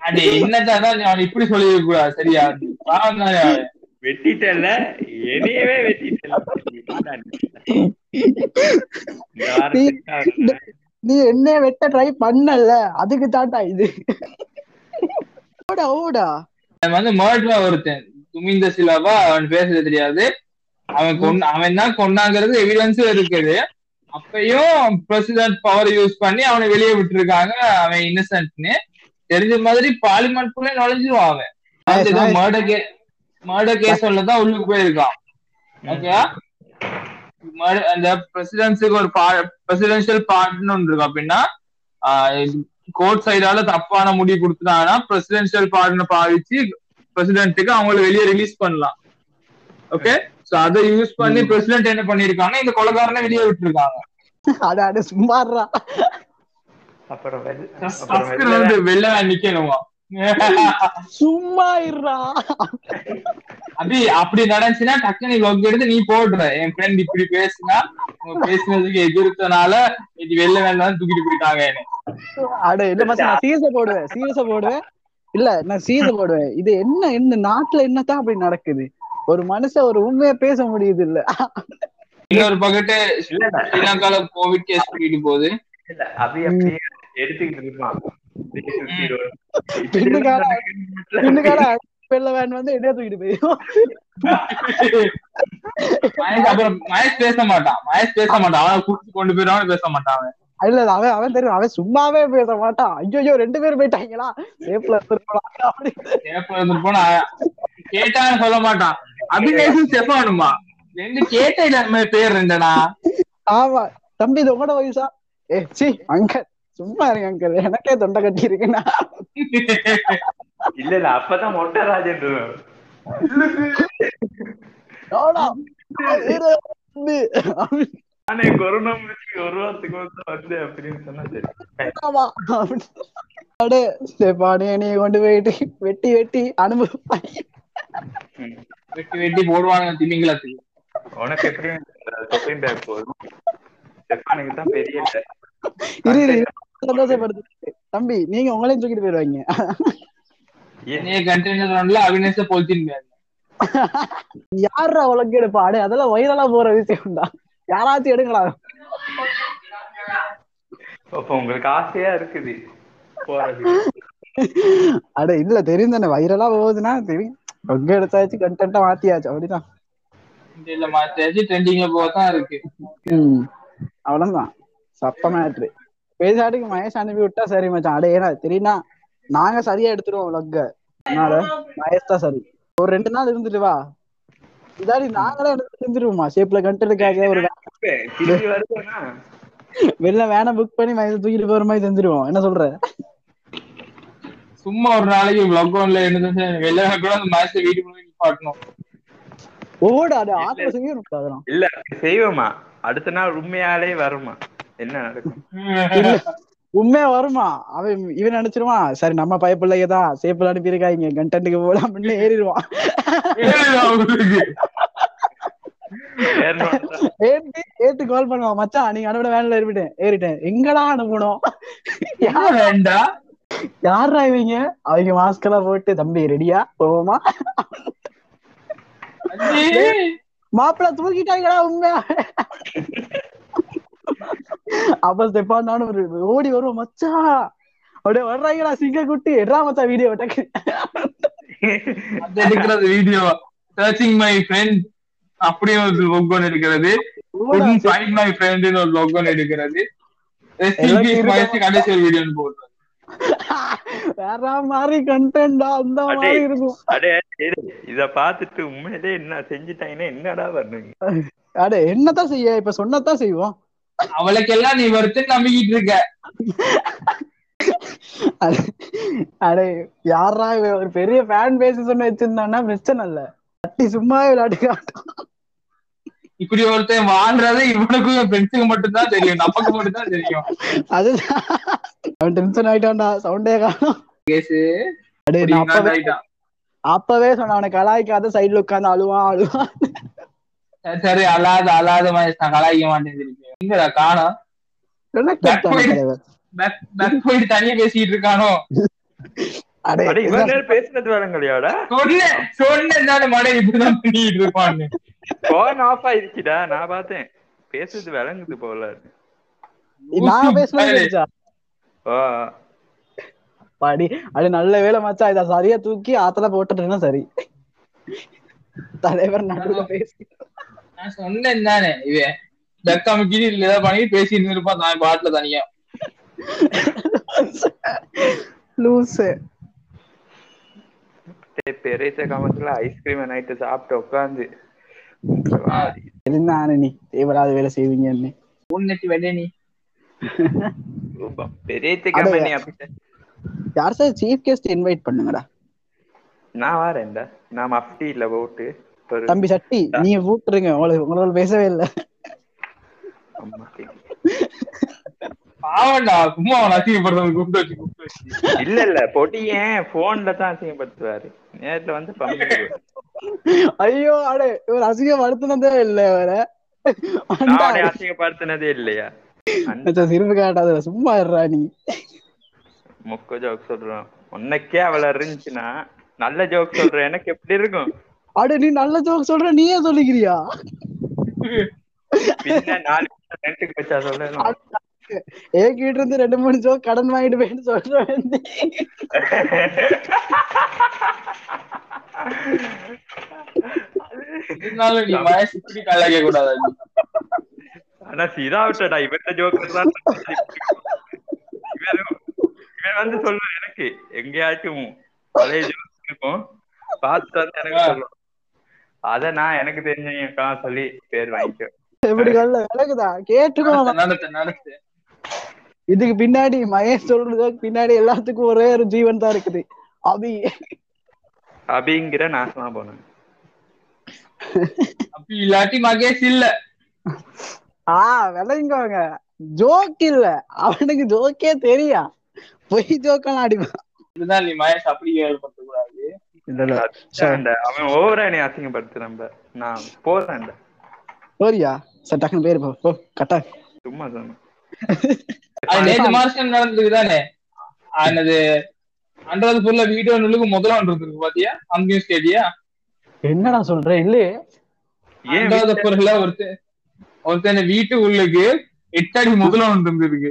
அடே என்னதான் இப்படி சொல்லிருக்க கூடாது சரியா.
வெட்டிட்டல்ல என்னையவே நீ.
என்ன வெட்ட ட்ரை பண்ணல. அதுக்கு தாண்டா இது. ஓடா ஓடா.
அவன் வந்து மர்டரா ஒருத்தன். துமிந்த சிலாவா அவன் பேசுறது தெரியாது. அவன் கொண்டு அவன் தான் கொண்டாங்கிறது எவிடன்ஸும் இருக்குது. அப்பயும் பிரசிடென்ட் பவர் யூஸ் பண்ணி அவனை வெளியே விட்டுருக்காங்க அவன் இன்னசென்ட்னு தெரிஞ்ச மாதிரி பார்லிமெண்ட் குள்ள நுழைஞ்சிருவான் அவன். மர்டர் கே மர்டர் கேஸ் தான் உள்ளுக்கு போயிருக்கான். ஓகே அந்த பிரசிடென்சிக்கு ஒரு பிரசிடென்சியல் பார்ட்னு ஒன்று இருக்கு. அப்படின்னா கோர்ட் சைடால தப்பான முடிவு கொடுத்துட்டாங்கன்னா பிரசிடென்சியல் பார்ட்னர் பாவிச்சு பிரசிடென்ட்டுக்கு அவங்கள வெளியே ரிலீஸ் பண்ணலாம். ஓகே சோ அதை யூஸ் பண்ணி பிரசிடென்ட் என்ன பண்ணிருக்காங்க இந்த கொலைகாரனை வெளியே விட்டுருக்காங்க.
அட அட சும்மாடுறா
அப்புறம்
வந்து வெளில நிக்கணுமா?
சும்மா இருறா
அது அப்படி நடந்துச்சுன்னா டக்குனு லொக் எடுத்து நீ போடுற. என் ஃப்ரெண்ட் இப்படி பேசுனா உங்க பேசுனதுக்கு எதிர்த்தனால இது வெளில வேண்டாம் தூக்கிட்டு போயிட்டாங்க என்ன.
அட இல்ல மச்சான் நான் சீரியஸா போடுவேன். சீரியஸா போடுவேன். இல்ல நான் சீரியஸா போடுவேன். இது என்ன இந்த நாட்டுல என்னதான் அப்படி நடக்குது? ஒரு மனுஷன் ஒரு உண்மையா பேச முடியுது இல்ல
இன்னொரு பக்கத்து ஸ்ரீலங்கால கோவிட் கேஸ் கூட்டிட்டு போகுது.
இல்ல அப்படியே அப்படியே எடுத்துக்கிட்டு இருப்பான்.
வந்து என்ன தூக்கிட்டு போயிடும்.
மகேஷ் பேச மாட்டான். மகேஷ் பேச மாட்டான். அவனை கூட்டிட்டு கொண்டு போயிடுவான்னு பேச மாட்டான் அவன்.
இல்ல அவன் அவன் தெரியும். அவன் சும்மாவே பேச மாட்டான். ஐயோ ரெண்டு பேரும் போயிட்டாங்களா
இருந்துட்டு போனா கேட்டான்னு சொல்ல மாட்டான். அபிநேஷன் செஃபானுமா ரெண்டு கேட்ட இல்லாம பேர் ரெண்டனா
ஆமா. தம்பி இது உங்களோட வயசா? ஏ சி அங்கல் சும்மா இருங்க அங்கல் எனக்கே தொண்டை கட்டி இருக்குன்னா
இல்ல இல்ல அப்பதான் மொட்டை ராஜன் இருக்கும்.
நானா?
கொரோனா முடிச்சு ஒரு வாரத்துக்கு வந்து வந்தேன் அப்படின்னு சொன்னா சரி.
ஆமா. அடே ஸ்டெபானி நீ கொண்டு போயிட்டு வெட்டி வெட்டி அனுபவம்.
வெட்டி வெட்டி போடுவாங்க திமிங்கலத்துக்கு.
உனக்கு பேக் போதும். ஸ்டெஃபானுக்கு தான் பெரிய.
சந்தோஷப்படுத்து. தம்பி நீங்க உங்களையும் தூக்கிட்டு போயிருவாங்க
ஏன்
என்னைய கண்டெய்னர் ரவுண்ட்ல அவினேஷ பொலிச்சின்
யாரா அதெல்லாம் வைரலா போற விஷயம்டா. யாராச்சும் எடுங்களா?
உங்களுக்கு ஆசையா இருக்குது. போறது.
அட இல்ல தெரியும் தானே வைரலா போகுதுன்னா தெரியும். ரொக்க எடுத்தாச்சு கண்டென்ட்டா மாத்தியாச்சு அப்படிதான்.
இல்ல மாத்தாச்சு ட்ரெண்டிங்ல இருக்கு.
ம் அவ்வளவுதான். சப்ப மேட்ரு பேசாட்டுக்கு மகேஷ் அனுப்பி விட்டா சரி மச்சான். அட ஏன்னா தெரியுமா நாங்க சரியா எடுத்துருவோம் லொக்க அதனால மகேஷ் தான் சரி. ஒரு ரெண்டு நாள் இருந்துட்டு வா. இதாடி நாங்களே எடுத்து செஞ்சிருவோமா ஷேப்ல கண்டென்ட்டுக்காக ஒரு வெளில வேனை புக் பண்ணி மகேஷ் தூக்கிட்டு போற மாதிரி செஞ்சிருவோம் என்ன சொல்ற?
சும்மா ஒரு நாளைக்கு லாக்டவுன்ல இருந்து வெளில கூட அந்த மேட்ச் வீட்டுக்குள்ள நிப்பாட்டணும்.
ஓட அது ஆத்திர செய்யணும் அதெல்லாம்
இல்ல செய்வோமா அடுத்த நாள் உண்மையாலே வருமா என்ன நடக்கும்?
உண்மையா வருமா? அவன் இவன் நினைச்சிருவான் சரி நம்ம பயப்பிள்ளைங்க தான் சேப்பில் அனுப்பியிருக்காங்க கண்டென்ட்டுக்கு போலாம் ஏறிடுவான். ஏத்து கால் பண்ணுவான். மச்சான் நீங்க அனுப்பிட வேன்ல ஏறிட்டேன் ஏறிட்டேன். எங்கடா அனுப்பணும்?
யார் வேண்டாம்
யாரா இவங்க? அவங்க மாஸ்க் எல்லாம் போட்டு தம்பி ரெடியா போவோமா. மாப்பிள்ள தூக்கிட்டாங்களா உண்மையா? அப்ப ஸ்டெப்பான் நானும் ஒரு ஓடி வருவோம் மச்சான் அப்படியே வர்றாங்களா சிங்க குட்டி எட்ரா மச்சான் வீடியோ டக்கு.
எடுக்கிறது வீடியோ சர்ச்சிங் மை ஃப்ரெண்ட் அப்படியே ஒரு லொகோன் எடுக்கிறது. ஃபைண்ட் மை ஃப்ரெண்ட் ஒரு லொகோன் எடுக்கிறது. கடைசி ஒரு வீடியோ போடுறது
வேற மாதிரி கண்டென்டா அந்த மாதிரி இருக்கும்.
அடே இத பாத்துட்டு உண்மையிலே என்ன செஞ்சுட்டாங்கன்னா என்னடா பண்ணுவீங்க?
அட என்னதான் செய்ய? இப்ப சொன்னதான் செய்வோம்.
அவளுக்கெல்லாம் நீ வருத்துன்னு நம்பிக்கிட்டு இருக்க.
அட- யாரா ஒரு பெரிய ஃபேன் பேஸ் சொன்ன வச்சிருந்தான்னா பிரச்சனை இல்ல. தட்டி சும்மாவே விளையாட்டு காட்டும்.
இப்படி ஒருத்தன் வாழ்றது இவனுக்கும் ஃப்ரெண்ட்ஸுக்கு மட்டும் தான் தெரியும். நமக்கு மட்டும் தான் தெரியும்.
அதுதான். அவன் டென்ஷன் ஆயிட்டான்டா. சவுண்டே காணும்.
கேசு
அடே நான் அப்பவே அப்பவே சொன்னேன் அவனை கலாய்க்காத சைடுல உட்கார்ந்து அழுவான் அழுவான்.
சரி அழாத அழாத மாதிரி நான் கலாய்க்க மாட்டேன் எங்கடா போயிட்டு தனியா பேசிட்டு இருக்கானோ?
பேசுனது வேலைங்களையாடா
சொன்னேன் சொன்னேன் தானே மடை இப்படிதான் பண்ணிட்டு இருப்பான்னு.
போன் ஆஃப் ஆயிடுச்சுடா நான் பார்த்தேன். பேசுறது விளங்குது போல
பாடி அது நல்ல வேலை மச்சான். இத சரியா தூக்கி ஆத்துல போட்டுட்டுனா சரி. தலைவர் நடுவுல பேசி.
நான் சொன்னேன் தானே இவன். பெக்காம கீழே ஏதாவது பண்ணி பேசிட்டு இருப்பான் நான் பாட்டுல தனியா.
லூசு.
பெரிய காமத்துல ஐஸ்கிரீம் நைட்டு சாப்பிட்டு உட்காந்து
இருந்தானே நீ தேவையில்லாத வேலை செய்வீங்கன்னு
முன்னெட்டி வெள்ளே நீ?
பெரிய
யார் சார் சீஃப் கெஸ்ட் இன்வைட் பண்ணுங்கடா?
நான் வரேன்டா. நான் மஃப்டில போட்டு ஒரு
தம்பி சட்டி நீங்க கூப்பிட்டுருங்க உங்களுக்கு உங்களால பேசவே இல்லை.
ஆமா.
பாவண்டா சும்மா அவன் அசிங்கப்படுறது கூப்பிட்டு வச்சு கூப்பிட்டு வச்சு.
இல்ல இல்ல பொடியன் போன்ல தான் அசிங்கப்படுத்துவாரு. நேர்ல வந்து
ஐயோ அடே இவர் அசிங்கப்படுத்தினதே இல்ல
நானே அசிங்கப்படுத்தினதே இல்லையா?
சிரிப்பு காட்டாத சும்மா இருறா நீ.
மொக்க ஜோக் சொல்றோம். உன்னைக்கே அவள இருந்துச்சுன்னா நல்ல ஜோக் சொல்ற எனக்கு எப்படி இருக்கும்?
அட நீ நல்ல ஜோக் சொல்ற நீயே சொல்லிக்கிறியா?
பின்ன நாலு
ஏகிட்ட இருந்து ரெண்டு மூணு ஜோக் கடன் வாங்கிட்டு போயிட்டு சொல்ற வேண்டி.
இருந்தாலும் நீ மகேஷ் இப்படி கலாய்க்க கூடாது.
ஆனா சிரா விட்டடா. இவன் ஜோக்கர் தான் இவன் வந்து சொல்லுவான் எனக்கு எங்கேயாச்சும் பழைய ஜோக் இருக்கும். பார்த்து வந்து எனக்கு சொல்லுவான் அத நான் எனக்கு தெரிஞ்சவங்க சொல்லி பேர் வாங்கிக்கோ
எப்படி கல்ல விளக்குதா கேட்டுக்கோ இதுக்கு பின்னாடி மகேஷ் சொல்றது பின்னாடி எல்லாத்துக்கும் ஒரே ஒரு ஜீவன் தான் இருக்குது. அபி.
அபிங்கிற நாசமா போனேன்
அப்படி இல்லாட்டி மகேஷ் இல்ல.
ஆ விளங்கிக்கோங்க ஜோக் இல்ல. அவனுக்கு ஜோக்கே தெரியா பொய் ஜோக்கெல்லாம் அடிப்பான்
இதுதான் நீ மகேஷ் அப்படி ஏற்படுத்த கூடாது
இல்ல. இல்ல
அதான்டா, அவன் ஓவரா என்னை அசிங்கப்படுத்து நம்ம நான் போறேன்டா
போறியா சார் டக்குனு பேரு போ போ கட்டா.
சும்மா
அது நேத்து மாசம் நடந்தது தானே? ஆனது அன்றது ஃபுல்ல வீடியோ நுழுக்கு முதல்ல இருந்திருக்கு பாத்தியா? அங்கேயும் ஸ்டேடியா
என்னடா சொல்ற? இல்லையே.
ஏன்
அன்றாத பொருள்ல ஒருத்தன் ஒருத்தன் வீட்டு உள்ளுக்கு எட்டு அடி முதல்ல இருந்திருக்கு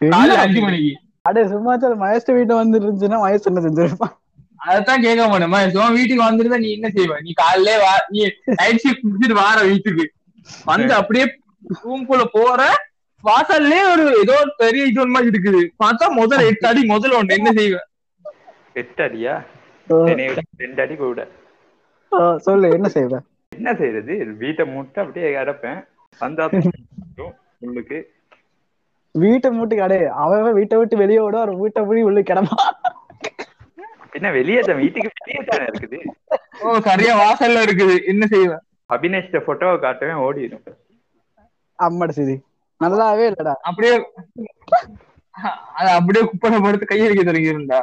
காலைல அஞ்சு மணிக்கு.
அடே சும்மா சொல்ல மகேஷ் வீட்டு வந்து இருந்துச்சுன்னா மகேஷ் என்ன செஞ்சிருப்பான்?
அதான் கேட்க மாட்டேமா சும்மா வீட்டுக்கு வந்திருந்தா நீ என்ன செய்வ? நீ காலையிலே வா நீ நைட் ஷிஃப்ட் முடிச்சிட்டு வார வீட்டுக்கு. வந்து அப்படியே ரூம்குள்ள போற வாசல்லே ஒரு ஏதோ பெரிய இது மாதிரி இருக்குது. பார்த்தா முதல்ல எட்டு அடி முதல்ல ஒண்ணு என்ன செய்வ?
எட்டு அடியா ரெண்டு அடி கூட.
சொல்லு என்ன செய்வ?
என்ன செய்யறது வீட்டை மூட்டை அப்படியே கிடப்பேன் வந்தா உள்ளுக்கு.
வீட்டை மூட்டு கடை அவன் வீட்டை விட்டு வெளியே விட ஒரு வீட்டை போய் உள்ள கிடமா
என்ன வெளியே தான்? வீட்டுக்கு வெளியே தானே இருக்குது?
ஓ சரியா வாசல்ல இருக்குது. என்ன செய்வ?
அபினேஷ்ட போட்டோவை காட்டுவேன் ஓடிடும்
அம்மாட சரி நல்லாவே இல்லடா.
அப்படியே அது அப்படியே குப்பனை படுத்து கையை வைக்க தொடங்கிருந்தா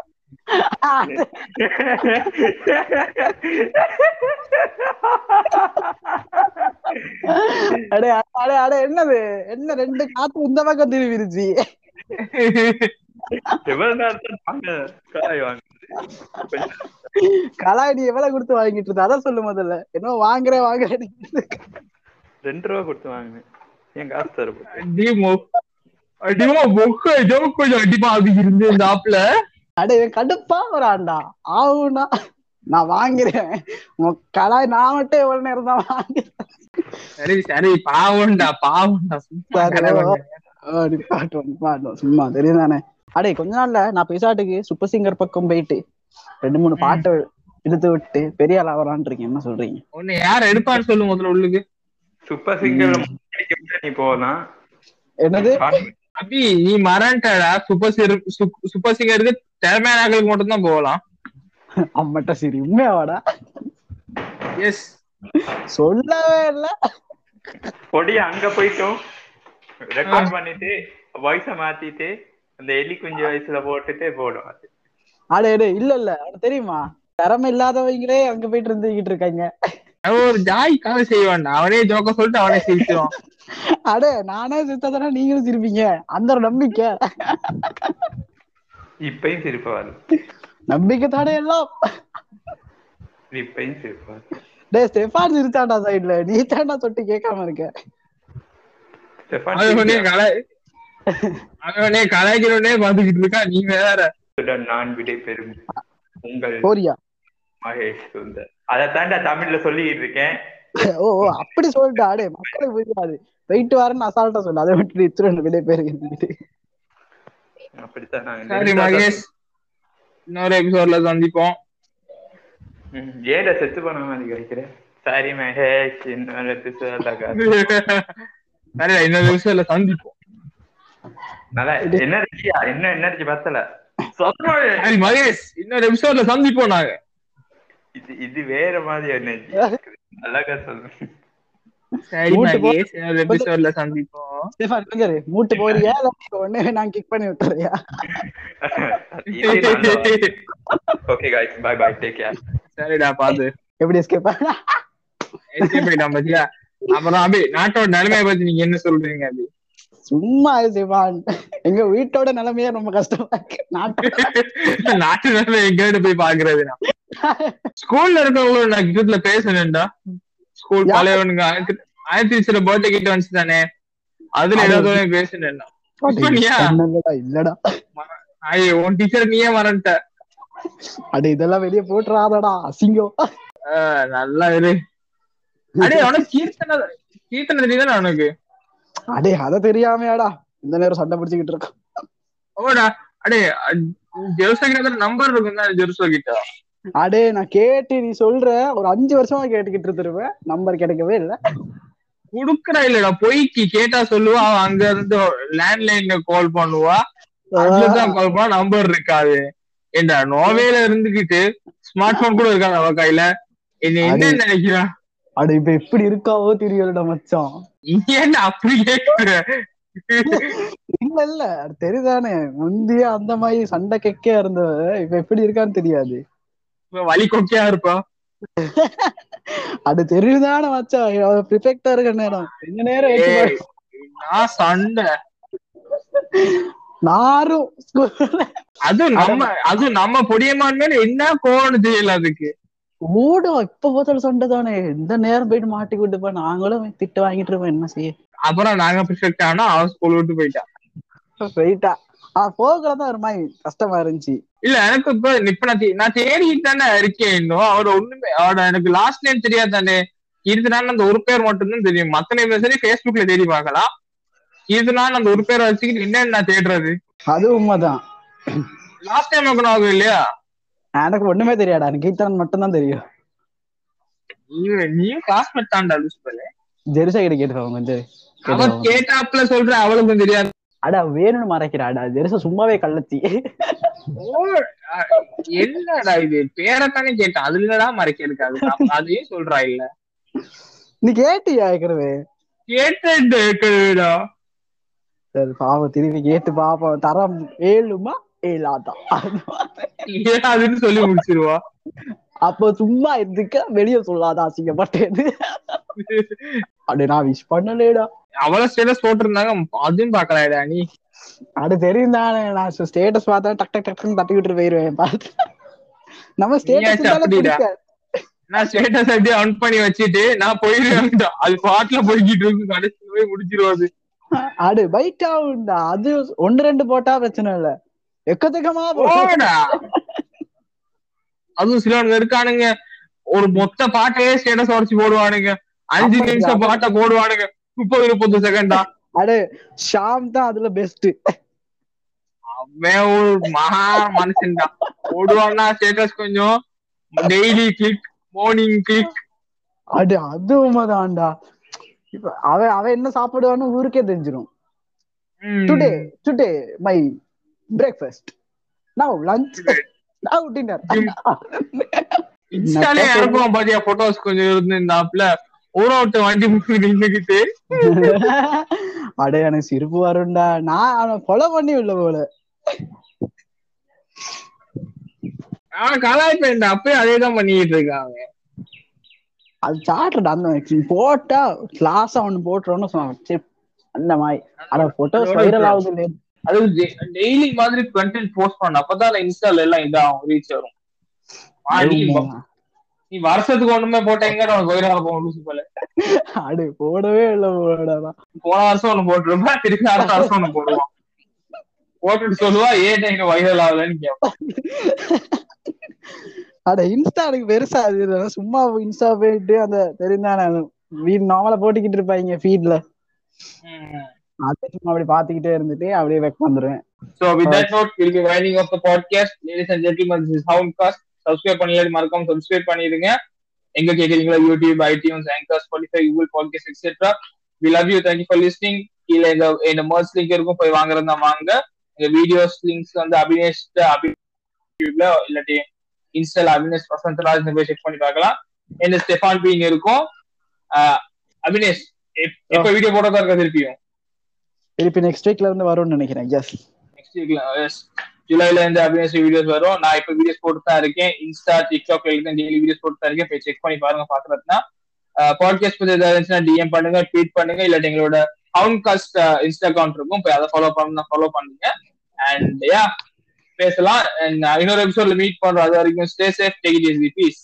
அடே அடே அடே என்னது? என்ன ரெண்டு காத்து இந்த பக்கம் திரும்பிருச்சு
எவ்வளவு நேரத்துல வாங்க
நீ எவ்வளவு கொடுத்து வாங்கிட்டு இருந்த? அதான் சொல்லு முதல்ல. என்ன வாங்குறேன் வாங்குறேன்
ரெண்டு ரூபா கொடுத்து வாங்கினேன். என் காசு தரப்போ
டீமோ அடிமா பொக்க ஏதோ கொஞ்சம் அடிமா அப்படி இருந்து இந்த ஆப்ல
அடே கடுப்பா வரான்டா. ஆகும்னா நான் வாங்குறேன். கலாய் நான் மட்டும் எவ்வளவு நேரம் தான் வாங்குறேன்
சரி சரி பாவம்டா பாவம்டா சும்மா
சும்மா தெரியும் தானே அடே கொஞ்ச நாள்ல நான் பெசாட்டுக்கு சூப்பர் சிங்கர் பக்கம் போயிட்டு ரெண்டு மூணு பாட்டை இழுத்து விட்டு பெரிய ஆள் ஆகலான் இருக்கேன் என்ன சொல்றீங்க?
உன்னை யார் எடுப்பான்னு சொல்லு முதல்ல உள்ளுக்கு.
சூப்பர் சிங்கர் நீ போகலாம்
என்னது?
அபி நீ மறந்துட்டடா. சூப்பர் சிங்கர் சூப்பர் சிங்கருக்கு திறமையான ஆட்களுக்கு மட்டும் தான் போகலாம்.
அம்மட்ட சரி. உண்மையாவாடா?
எஸ்
சொல்லவே இல்ல.
பொடி அங்க போயிட்டோம் ரெக்கார்ட் பண்ணிட்டு வாய்ஸ மாத்திட்டு அந்த எலி குஞ்சு வயசுல போட்டுட்டு போடும் அது
அடே அடே இல்ல இல்ல. அவனுக்கு தெரியுமா? திறமை இல்லாதவங்களே அங்க போயிட்டு இருந்துகிட்டு இருக்காங்க.
ஒரு ஜாய்க்காக செய்வான்டா. அவனே ஜோக்க சொல்லிட்டு அவனே சிரிச்சிருவான்.
அடே நானே சித்ததானே நீங்களும் சிரிப்பீங்க? அந்த ஒரு நம்பிக்கை.
இப்பயும் சிரிப்பு வரும்
நம்பிக்கை தானே எல்லாம்.
இப்பயும் சிரிப்பு வரும்
டேய் ஸ்டெஃபான் சிரிச்சாண்டா சைடுல நீ தாண்டா தொட்டு கேட்காம இருக்க.
ஸ்டெஃபான்
அவனே கலை அவனே கலாய்க்கிறவனே பாத்துக்கிட்டு இருக்கா? நீ வேற.
நான் விடை பெறும் உங்கள் மகேஷ் சுந்தர் அதை தாண்டா தமிழ்ல சொல்லிக்கிட்டு இருக்கேன்.
ஓ அப்படி சொல்லிட்டா. அடே மக்களுக்கு புரியாது. போயிட்டு வரேன்னு அசால்ட்டா சொல்லு. அதை விட்டு இத்துடன் விடை பேருக்கு
அப்படித்தான் நான்
சரி மகேஷ் இன்னொரு எபிசோட்ல சந்திப்போம்.
ம், ஏன்டா செத்து போன மாதிரி கிடைக்கிறேன் சாரி மகேஷ் இன்னொரு episode ல காட்டு.
சரி இன்னொரு எபிசோட்ல சந்திப்போம்.
நல்லா எனர்ஜியா என்ன எனர்ஜி பத்தல.
மகேஷ் இன்னொரு எபிசோட்ல சந்திப்போம் நாங்க.
இது இது வேற மாதிரி அழகா
சரி
மூட்டு போ-
மகேஷ் இன்னொரு எபிசோட்ல சந்திப்போம்.
ஸ்டெஃபான் கொஞ்சம் இரு. மூட்டு போறியா? இல்ல உடனே நான் கிக் பண்ணி விட்டுறியா?
Okay guys bye bye take care
சரிடா பாத்து.
எப்படி எஸ்கேப்
எஸ்கேப் ஆயிட்டான் பாத்தியா? அப்புறம் அபி நாட்டோட நிலைமையை பத்தி நீங்க என்ன சொல்றீங்க அபி?
சும்மா சிவான் எங்க வீட்டோட நிலைமையே ரொம்ப கஷ்டமா இருக்கு. நாட்டு
நாட்டு நிலைமை எங்கேன்னு போய் பாக்குறது ஸ்கூல்ல இருக்கவங்களோட நான் கிட்டத்துல பேசணும்டா ஸ்கூல்? பழையவனுங்க ஆயிரத்தி சில பர்த்டே கிட்ட வந்துச்சு தானே அதுல
அது-
ஏதாவது பேசணும்டா?
இல்லடா.
ஐயோ உன் டீச்சர் நீயே மறந்துட்ட
அட இதெல்லாம் வெளிய போட்டுறாதடா அசிங்கம்.
நல்லா இரு. அடே உனக்கு கீர்த்தனை கீர்த்தனை தெரியுதானே உனக்கு?
அடே அத தெரியாமையாடா. இந்த நேரம் சண்டை பிடிச்சுக்கிட்டு இருக்கோம்.
ஓடா அடே ஜெருசா கிட்ட நம்பர் இருக்கும் தான் ஜெருசா கிட்ட
அடே நான் கேட்டு நீ சொல்ற ஒரு அஞ்சு வருஷமா கேட்டுக்கிட்டு இருந்திருப்பேன். நம்பர் கிடைக்கவே இல்ல.
குடுக்கறா இல்லடா பொய்க்கு கேட்டா சொல்லுவா அவன் அங்க இருந்து லேண்ட்லைன்ல கால் பண்ணுவா. அதுலதான் கால் பண்ணா நம்பர் இருக்காது. ஏண்டா நோவேல இருந்துகிட்டு ஸ்மார்ட் போன் கூட இருக்காது அவ கையில. என்ன என்ன நினைக்கிறான்
அட இப்ப எப்படி இருக்காவோ தெரியலடா மச்சான்.
என்ன அப்படி
இல்ல இல்ல அது தெரியுதானே முந்தைய அந்த மாதிரி சண்டை கெக்கே இருந்தவ இப்ப எப்படி இருக்கான்னு தெரியாது.
வலி கொக்கையா இருப்பா?
அது தெரியுதானே மச்சான்? ப்ரிஃபெக்டா இருக்க நேரம். என்ன நேரம்
நான் சண்டை?
நாரும்
அதுவும் நம்ம அதுவும் நம்ம பொடியமான் மேல என்ன கோவம் தெரியல அதுக்கு.
ஓடும் இப்ப பார்த்தாலும் சண்டை தானே. இந்த நேரம் போயிட்டு மாட்டி விட்டு போய் நாங்களும் திட்டு வாங்கிட்டு இருப்போம் என்ன செய்ய?
அப்புறம் நாங்க ப்ரிஃபெக்ட் ஆனா அவன் ஸ்கூல் விட்டு போயிட்டான்.
போயிட்டா. ஆ போகலதான் ஒரு மாதிரி கஷ்டமா இருந்துச்சு.
இல்ல எனக்கு இப்ப இப்ப நான் நான் தேடிட்டு தானே இருக்கேன் இன்னும். அவரோட ஒண்ணுமே அவரோட எனக்கு லாஸ்ட் நேம் தெரியாது தானே. கீர்த்தனான்னு அந்த ஒரு பேர் மட்டும்தான் தெரியும். மத்த நேம் சரி Facebookல தேடி பார்க்கலாம். கீர்த்தனான்னு அந்த ஒரு பேரை வச்சுக்கிட்டு என்னன்னு நான் தேடுறது?
அது உண்மைதான்.
லாஸ்ட் டைம் எனக்கு ஆகும் இல்லையா?
எனக்கு ஒண்ணுமே தெரியாடா. கீர்த்தனன் மட்டும் தான் தெரியும்.
நீயும் கிளாஸ்மேட் தான்டா லூஸ் பண்ணு
ஜெருசா கிட்ட கேட்டுருவாங்க கொஞ்சம்
அவ
கேட்டுருவாங்க.
கேட்டாப்ல சொல்ற அவளுக்கும் தெரியாது.
அடா வேணும்னு மறைக்கிறாடா. ஜெருசா சும்மாவே
அஹ், என்னடா இது? பேரைத்தானே கேட்டேன். அதுல என்னடா மறைக்க இருக்காது அதையும் சொல்றா இல்ல.
நீ கேட்டியா ஏற்கனவே?
கேட்டா
சரி பாவம் திருப்பி கேட்டு பாப்போம். தரம் ஏழுமா? ஏழாதான்
ஏதாதுன்னு சொல்லி முடிச்சிருவா?
அப்போ சும்மா இருந்துக்க வெளிய சொல்லாத அசிங்கப்பட்டேன்னு. அப்படி நான் விஷ் பண்ணலேடா
அவள ஸ்டேட்டஸ் போட்டிருந்தாங்க அதையும் பாக்கலாடா நீ.
அது தெரியும் தானே நான் ஸ்டேட்டஸ் பார்த்தா டக் டக் டக்குன்னு தட்டி விட்டு போயிருவேன் பார்த்து. நம்ம. ஸ்டேட்டஸ்
நான் ஸ்டேட்டஸ் அப்படியே ஆன் பண்ணி வச்சுட்டு நான் போயிருவேன் அது பாட்டுல போய்கிட்டு இருக்கு கடைசி போய் முடிச்சிருவாது
அடு பைட் ஆகும்டா அது ஒன்னு ரெண்டு போட்டா பிரச்சனை இல்ல. எக்கச்சக்கமா போட்டு-
போடா. அதுவும் சிலவங்க இருக்கானுங்க ஒரு மொத்த பாட்டையே ஸ்டேட்டஸ் உடச்சு போடுவானுங்க. அஞ்சு. நிமிஷம் பாட்டை போடுவானுங்க. முப்பது முப்பது செகண்டா
அடு ஷாம் தான் அதுல பெஸ்ட்
அவன் ஒரு மகா மனுஷன்டா போடுவான்னா ஸ்டேட்டஸ் கொஞ்சம் டெய்லி கிளிக் மார்னிங் கிளிக்
அடு அது உண்மைதான்டா. இப்ப அவன் அவன் என்ன சாப்பிடுவான்னு ஊருக்கே தெரிஞ்சிடும் today today my breakfast now lunch now dinner
இன்ஸ்டாலே இறக்குவான் பாத்தியா போட்டோஸ் கொஞ்சம் ஒரு ஒருத்தன் வண்டி முன்னாடி நின்னுகிட்டு
அடே எனக்கு சிரிப்பு வரும்டா. நான் அவனை கொலை பண்ணி உள்ள போல.
அவன் கலாய்ப்பேன்டா அப்பயும் அதே தான் பண்ணிட்டு இருக்கான் அவன்
அது சாட்டுடா அந்த போட்டா கிளாஸ் அவனு போட்டுறோன்னு சொன்னான் அந்த மாதிரி. அட போட்டோஸ் வைரல் ஆகுது
அது டெய்லி மாதிரி கண்டென்ட் போஸ்ட் பண்ண அப்பதான் இன்ஸ்டால எல்லாம் இதாகும் ரீச் வரும். நீ வருஷத்துக்கு ஒண்ணுமே போட்டீங்க வைரலா போகும் லூசு போல
அடு போடவே இல்லை போடா
போன வருஷம் ஒண்ணு போட்டிருப்பா திருப்பி அடுத்த வருஷம் ஒண்ணு போடுவான். போட்டுட்டு சொல்லுவா ஏன் இங்க வைரல் ஆகலன்னு கேட்பான்
அட இன்ஸ்டா எனக்கு பெருசா அது. சும்மா இன்ஸ்டா போயிட்டு அந்த தெரிந்தானே வீடு நார்மலா போட்டுக்கிட்டு இருப்பாங்க ஃபீட்ல அது சும்மா அப்படி பாத்துக்கிட்டே இருந்துட்டு அப்படியே வெக் வந்துருவேன்.
So with that note, we'll be winding up the podcast. Ladies and gentlemen, this is Soundcast. Subscribe பண்ணல மறக்காம subscribe பண்ணிடுங்க. எங்க கேக்குறீங்களா YouTube iTunes anchor Spotify Google podcast etcetera we love you thank you for listening கீழே எங்க இந்த Merz link இருக்கும். போய் வாங்குறதா வாங்க. எங்க வீடியோஸ் லிங்க்ஸ் வந்து அபினேஷ் யூடியூப்ல இல்லாட்டி இன்ஸ்டால அபினேஷ் வசந்தராஜ் போய் செக் பண்ணி பார்க்கலாம். என்ன ஸ்டெஃபான் பீன் இருக்கும். அபினேஷ் எப்- எப்ப வீடியோ போடுறதா இருக்கா திருப்பியும்?
திருப்பி நெக்ஸ்ட் வீக்ல இருந்து வரும்னு நினைக்கிறேன். எஸ்
நெக்ஸ்ட் வீக்ல எஸ் ஜூலைல இருந்து அபினேஷ் வீடியோஸ் வரும். நான் இப்ப வீடியோஸ் போட்டு தான் இருக்கேன் இன்ஸ்டா டிக்டாக்ல இருந்து டெய்லி வீடியோஸ் போட்டு தான் இருக்கேன். போய் செக் பண்ணி பாருங்க பாக்குறதுனா பாட்காஸ்ட் பத்தி ஏதாவது இருந்துச்சுன்னா டிஎம் பண்ணுங்க ட்வீட் பண்ணுங்க இல்லாட்டி எங்களோட ஹவுன் காஸ்ட் இன்ஸ்டா அக்கௌண்ட் இருக்கும். போய் அதை ஃபாலோ பண்ணா ஃபாலோ பண்ணுங்க. அண்ட் யா பேசலாம். இன்னொரு எபிசோட்ல மீட் பண்றோம். அது வரைக்கும் stay safe take it easy peace